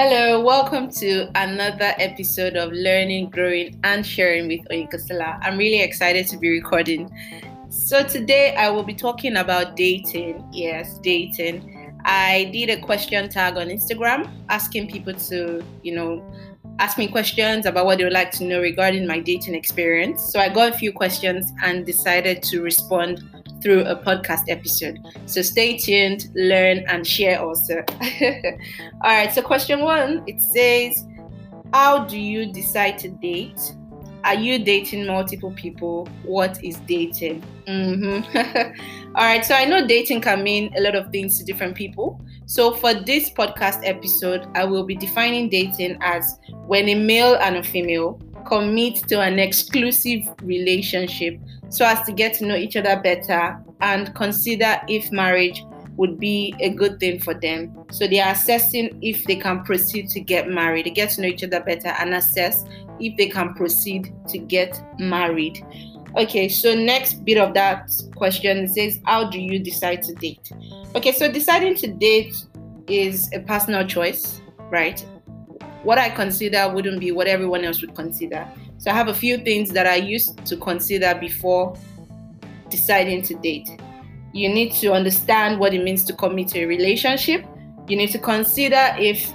Hello, welcome to another episode of Learning, Growing, and Sharing with Oyinkansola. I'm really excited to be recording. So, today I will be talking about dating. Yes, dating. I did a question tag on Instagram asking people to, you know, ask me questions about what they would like to know regarding my dating experience. So, I got a few questions and decided to respond through a podcast episode. So stay tuned, learn, and share also. All right, so question one it says, How do you decide to date? Are you dating multiple people? What is dating? Mm-hmm. All right, so I know dating can mean a lot of things to different people. So for this podcast episode, I will be defining dating as when a male and a female commit to an exclusive relationship so as to get to know each other better and consider if marriage would be a good thing for them. So they are assessing if they can proceed to get married. They get to know each other better and assess if they can proceed to get married. Okay, so next bit of that question says, How do you decide to date? Okay, so deciding to date is a personal choice, right? What I consider wouldn't be what everyone else would consider. So I have a few things that I used to consider before deciding to date. You need to understand what it means to commit to a relationship. You need to consider if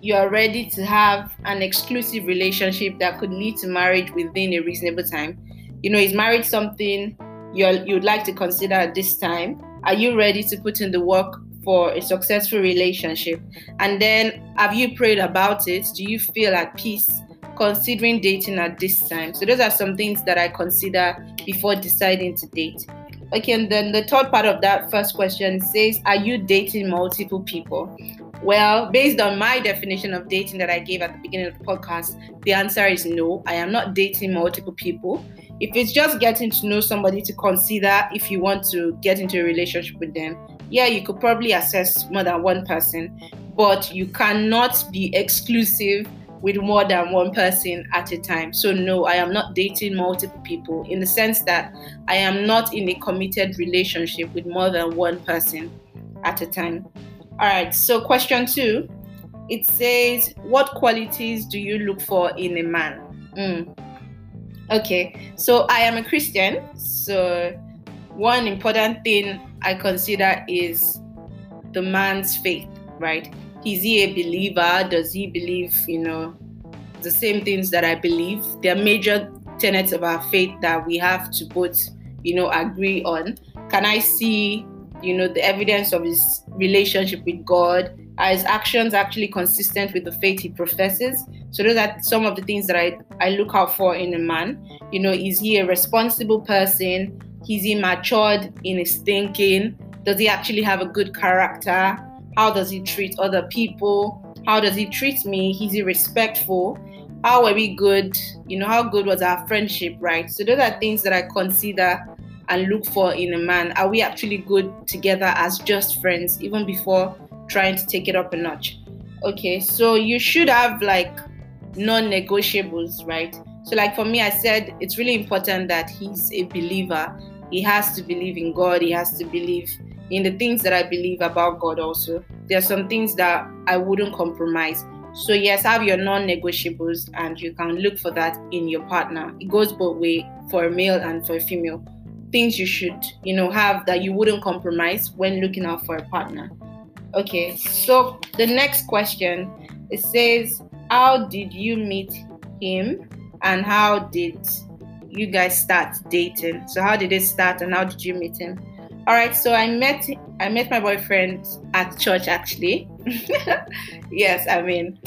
you are ready to have an exclusive relationship that could lead to marriage within a reasonable time. You know, is marriage something you you'd like to consider at this time? Are you ready to put in the work for a successful relationship? And then, have you prayed about it? Do you feel at peace considering dating at this time? So, those are some things that I consider before deciding to date. Okay, and then the third part of that first question says, Are you dating multiple people? Well, based on my definition of dating that I gave at the beginning of the podcast, the answer is no. I am not dating multiple people. If it's just getting to know somebody to consider if you want to get into a relationship with them, yeah, you could probably assess more than one person, but you cannot be exclusive with more than one person at a time. So, no, I am not dating multiple people in the sense that I am not in a committed relationship with more than one person at a time. All right, so question two it says, What qualities do you look for in a man? Mm. Okay, so I am a Christian, so one important thing I consider is the man's faith, right? Is he a believer? Does he believe, you know, the same things that I believe? There are major tenets of our faith that we have to both, you know, agree on. Can I see, you know, the evidence of his relationship with God? Are his actions actually consistent with the faith he professes? So those are some of the things that I, I look out for in a man. You know, is he a responsible person? Is he matured in his thinking? Does he actually have a good character? How does he treat other people? How does he treat me? Is he respectful? How are we good? You know, how good was our friendship, right? So those are things that I consider and look for in a man. Are we actually good together as just friends, even before trying to take it up a notch? Okay, so you should have like non negotiables, right? So, like for me, I said it's really important that he's a believer. He has to believe in God, he has to believe in the things that I believe about God also. There are some things that I wouldn't compromise. So yes, have your non-negotiables and you can look for that in your partner. It goes both way for a male and for a female. Things you should, you know, have that you wouldn't compromise when looking out for a partner. Okay, so the next question it says, How did you meet him and how did you guys start dating? So how did it start and how did you meet him? All right, so I met I met my boyfriend at church actually. yes, I mean,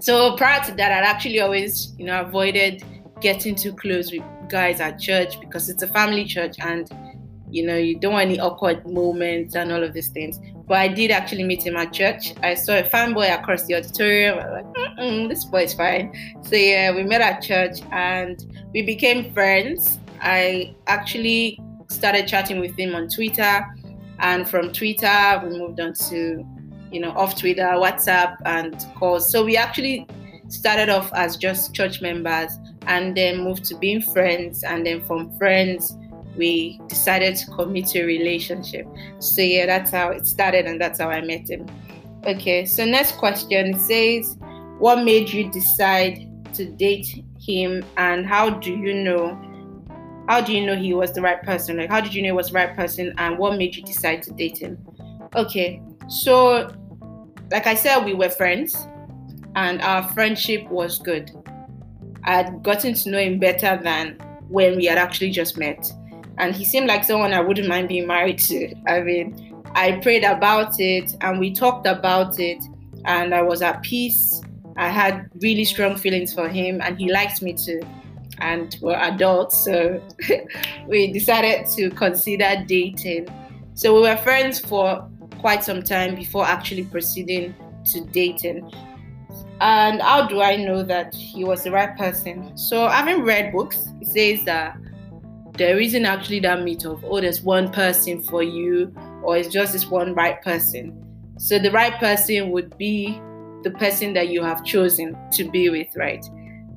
so prior to that, I'd actually always, you know, avoided getting too close with guys at church because it's a family church and you know you don't want any awkward moments and all of these things. But I did actually meet him at church. I saw a fanboy across the auditorium. I was like, this boy is fine. So yeah, we met at church and we became friends. I actually started chatting with him on Twitter, and from Twitter we moved on to, you know, off Twitter, WhatsApp, and calls. So we actually started off as just church members, and then moved to being friends, and then from friends we decided to commit to a relationship. So yeah, that's how it started, and that's how I met him. Okay, so next question says, What made you decide to date him and how do you know how do you know he was the right person? Like how did you know he was the right person and what made you decide to date him? Okay, so like I said, we were friends and our friendship was good. I had gotten to know him better than when we had actually just met. And he seemed like someone I wouldn't mind being married to. I mean, I prayed about it and we talked about it, and I was at peace. I had really strong feelings for him, and he liked me too. And we're adults, so we decided to consider dating. So we were friends for quite some time before actually proceeding to dating. And how do I know that he was the right person? So, having read books, it says that there isn't actually that myth of, oh, there's one person for you, or it's just this one right person. So, the right person would be the person that you have chosen to be with, right?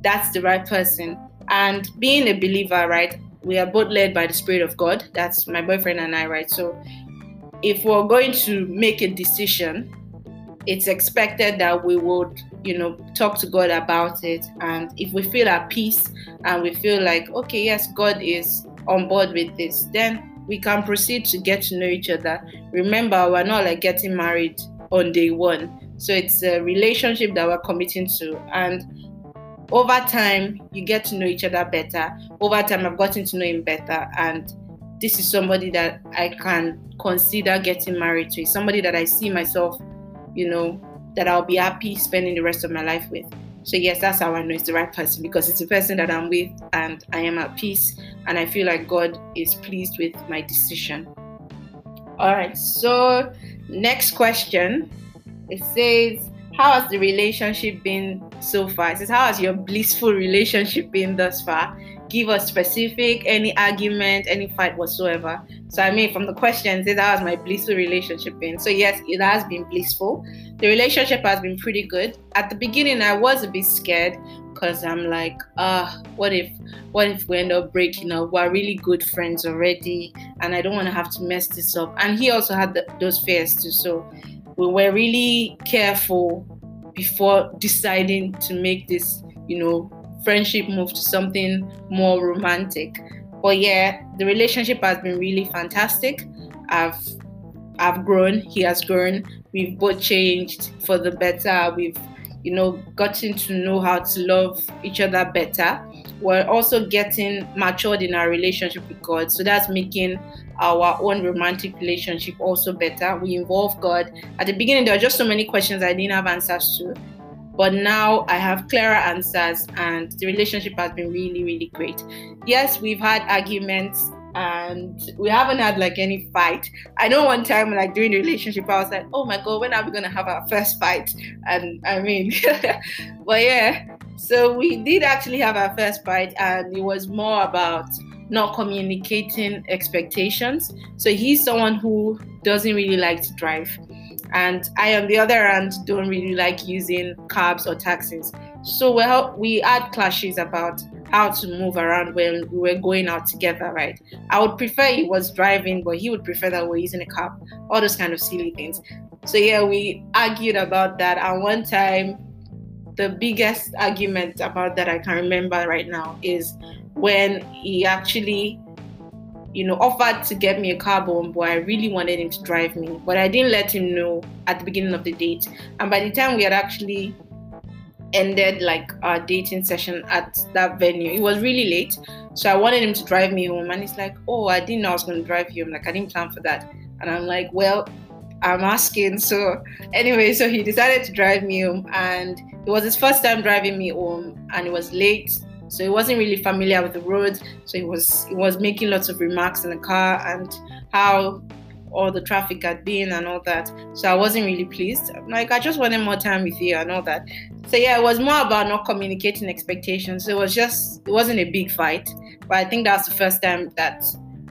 That's the right person. And being a believer, right? We are both led by the Spirit of God. That's my boyfriend and I, right? So, if we're going to make a decision, it's expected that we would, you know, talk to God about it. And if we feel at peace and we feel like, okay, yes, God is on board with this, then we can proceed to get to know each other. Remember, we're not like getting married on day one. So it's a relationship that we're committing to. And over time, you get to know each other better. Over time, I've gotten to know him better. And this is somebody that I can consider getting married to. Somebody that I see myself you know, that I'll be happy spending the rest of my life with. So yes, that's how I know it's the right person because it's the person that I'm with and I am at peace and I feel like God is pleased with my decision. All right, so next question. It says, How has the relationship been so far? It says, How has your blissful relationship been thus far? give us specific, any argument, any fight whatsoever. So I mean, from the questions, that has my blissful relationship been. So yes, it has been blissful. The relationship has been pretty good. At the beginning, I was a bit scared because I'm like, ah, uh, what if, what if we end up breaking up? We're really good friends already, and I don't want to have to mess this up. And he also had the, those fears too. So we were really careful before deciding to make this, you know, friendship move to something more romantic. But yeah, the relationship has been really fantastic. I've I've grown, he has grown. We've both changed for the better. We've, you know, gotten to know how to love each other better. We're also getting matured in our relationship with God. So that's making our own romantic relationship also better. We involve God. At the beginning, there were just so many questions I didn't have answers to. But now I have clearer answers, and the relationship has been really, really great. Yes, we've had arguments and we haven't had like any fight. I know one time, like during the relationship, I was like, oh my god, when are we gonna have our first fight? And I mean, but yeah, so we did actually have our first fight, and it was more about not communicating expectations. So he's someone who doesn't really like to drive. And I, on the other hand, don't really like using cabs or taxis. So well, we had clashes about how to move around when we were going out together, right? I would prefer he was driving, but he would prefer that we're using a cab, all those kind of silly things. So yeah, we argued about that. And one time, the biggest argument about that I can remember right now is when he actually you know, offered to get me a car bomb, but I really wanted him to drive me. But I didn't let him know at the beginning of the date. And by the time we had actually ended like our dating session at that venue, it was really late. So I wanted him to drive me home. And he's like, Oh, I didn't know I was going to drive you. I'm like, I didn't plan for that. And I'm like, Well, I'm asking. So anyway, so he decided to drive me home. And it was his first time driving me home. And it was late so he wasn't really familiar with the roads. So he was he was making lots of remarks in the car and how all the traffic had been and all that. So I wasn't really pleased. I'm like, I just wanted more time with you and all that. So yeah, it was more about not communicating expectations. It was just it wasn't a big fight. But I think that's the first time that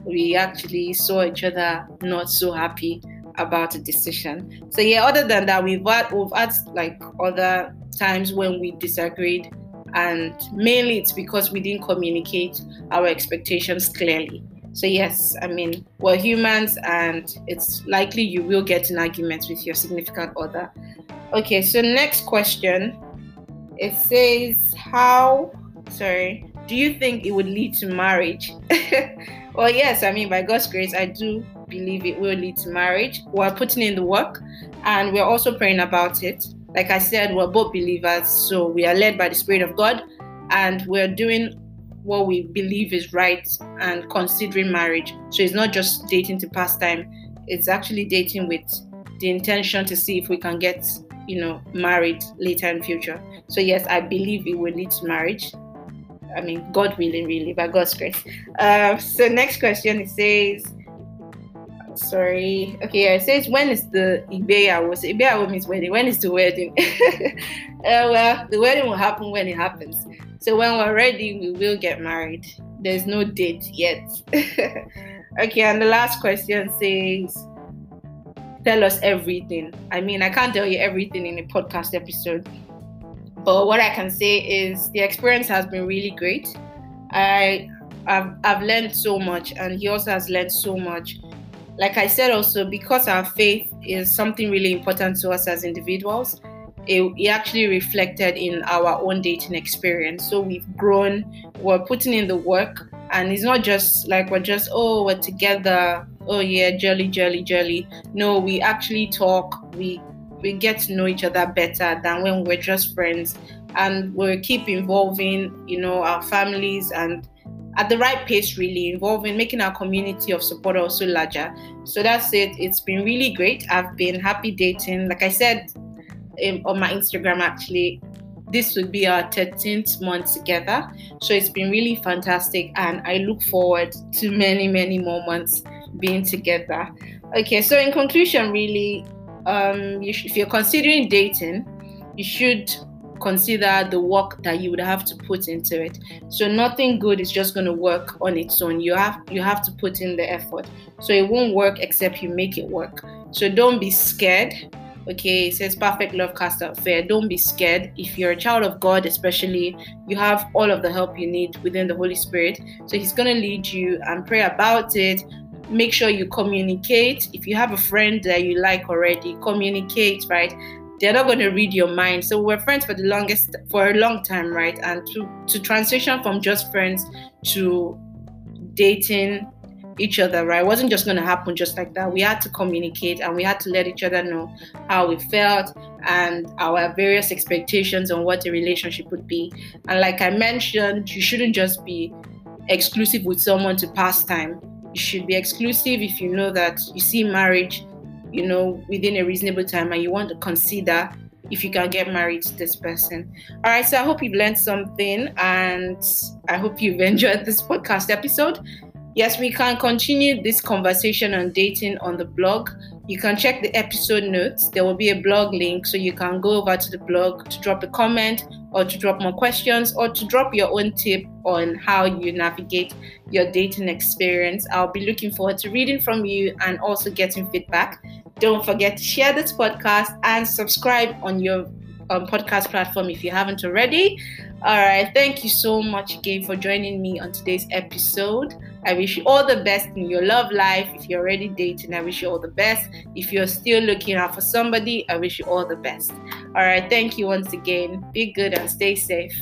we actually saw each other not so happy about a decision. So yeah, other than that, we've had we've had like other times when we disagreed and mainly it's because we didn't communicate our expectations clearly. So, yes, I mean, we're humans and it's likely you will get in arguments with your significant other. Okay, so next question. It says, How, sorry, do you think it would lead to marriage? well, yes, I mean, by God's grace, I do believe it will lead to marriage. We're putting in the work and we're also praying about it. Like I said, we're both believers, so we are led by the Spirit of God and we're doing what we believe is right and considering marriage. So it's not just dating to pass time, it's actually dating with the intention to see if we can get, you know, married later in future. So yes, I believe it will lead to marriage. I mean, God willing, really, by God's grace. Uh, so next question, it says, sorry, okay, it says, when is the? So Igbeyawo means wedding. When is the wedding? uh, well, the wedding will happen when it happens. So when we're ready, we will get married. There's no date yet. okay, and the last question says, tell us everything. I mean, I can't tell you everything in a podcast episode, but what I can say is the experience has been really great. I I've, I've learned so much, and he also has learned so much. Like I said, also because our faith is something really important to us as individuals, it, it, actually reflected in our own dating experience. So we've grown, we're putting in the work, and it's not just like we're just, oh, we're together, oh yeah, jelly, jelly, jelly. No, we actually talk, we we get to know each other better than when we're just friends, and we keep involving, you know, our families and at the right pace, really involving making our community of support also larger. So that's it. It's been really great. I've been happy dating. Like I said, um, on my Instagram actually. This would be our 13th month together. So it's been really fantastic, and I look forward to many, many more months being together. Okay, so in conclusion, really, um, you sh- if you're considering dating, you should consider the work that you would have to put into it. So nothing good is just going to work on its own. You have you have to put in the effort. So it won't work except you make it work. So don't be scared Okay, it says perfect love cast out fear. Don't be scared. If you're a child of God, especially, you have all of the help you need within the Holy Spirit. So He's gonna lead you and pray about it. Make sure you communicate. If you have a friend that you like already, communicate, right? They're not gonna read your mind. So we're friends for the longest for a long time, right? And to to transition from just friends to dating each other, right? It wasn't just going to happen just like that. We had to communicate and we had to let each other know how we felt and our various expectations on what a relationship would be. And like I mentioned, you shouldn't just be exclusive with someone to pass time. Should be exclusive if you know that you see marriage, you know, within a reasonable time and you want to consider if you can get married to this person. All right, so I hope you've learned something and I hope you've enjoyed this podcast episode. Yes, we can continue this conversation on dating on the blog. You can check the episode notes. There will be a blog link, so you can go over to the blog to drop a comment or to drop more questions or to drop your own tip on how you navigate your dating experience. I'll be looking forward to reading from you and also getting feedback. Don't forget to share this podcast and subscribe on your um, podcast platform if you haven't already. All right. Thank you so much again for joining me on today's episode. I wish you all the best in your love life. If you're already dating, I wish you all the best. If you're still looking out for somebody, I wish you all the best. All right. Thank you once again. Be good and stay safe.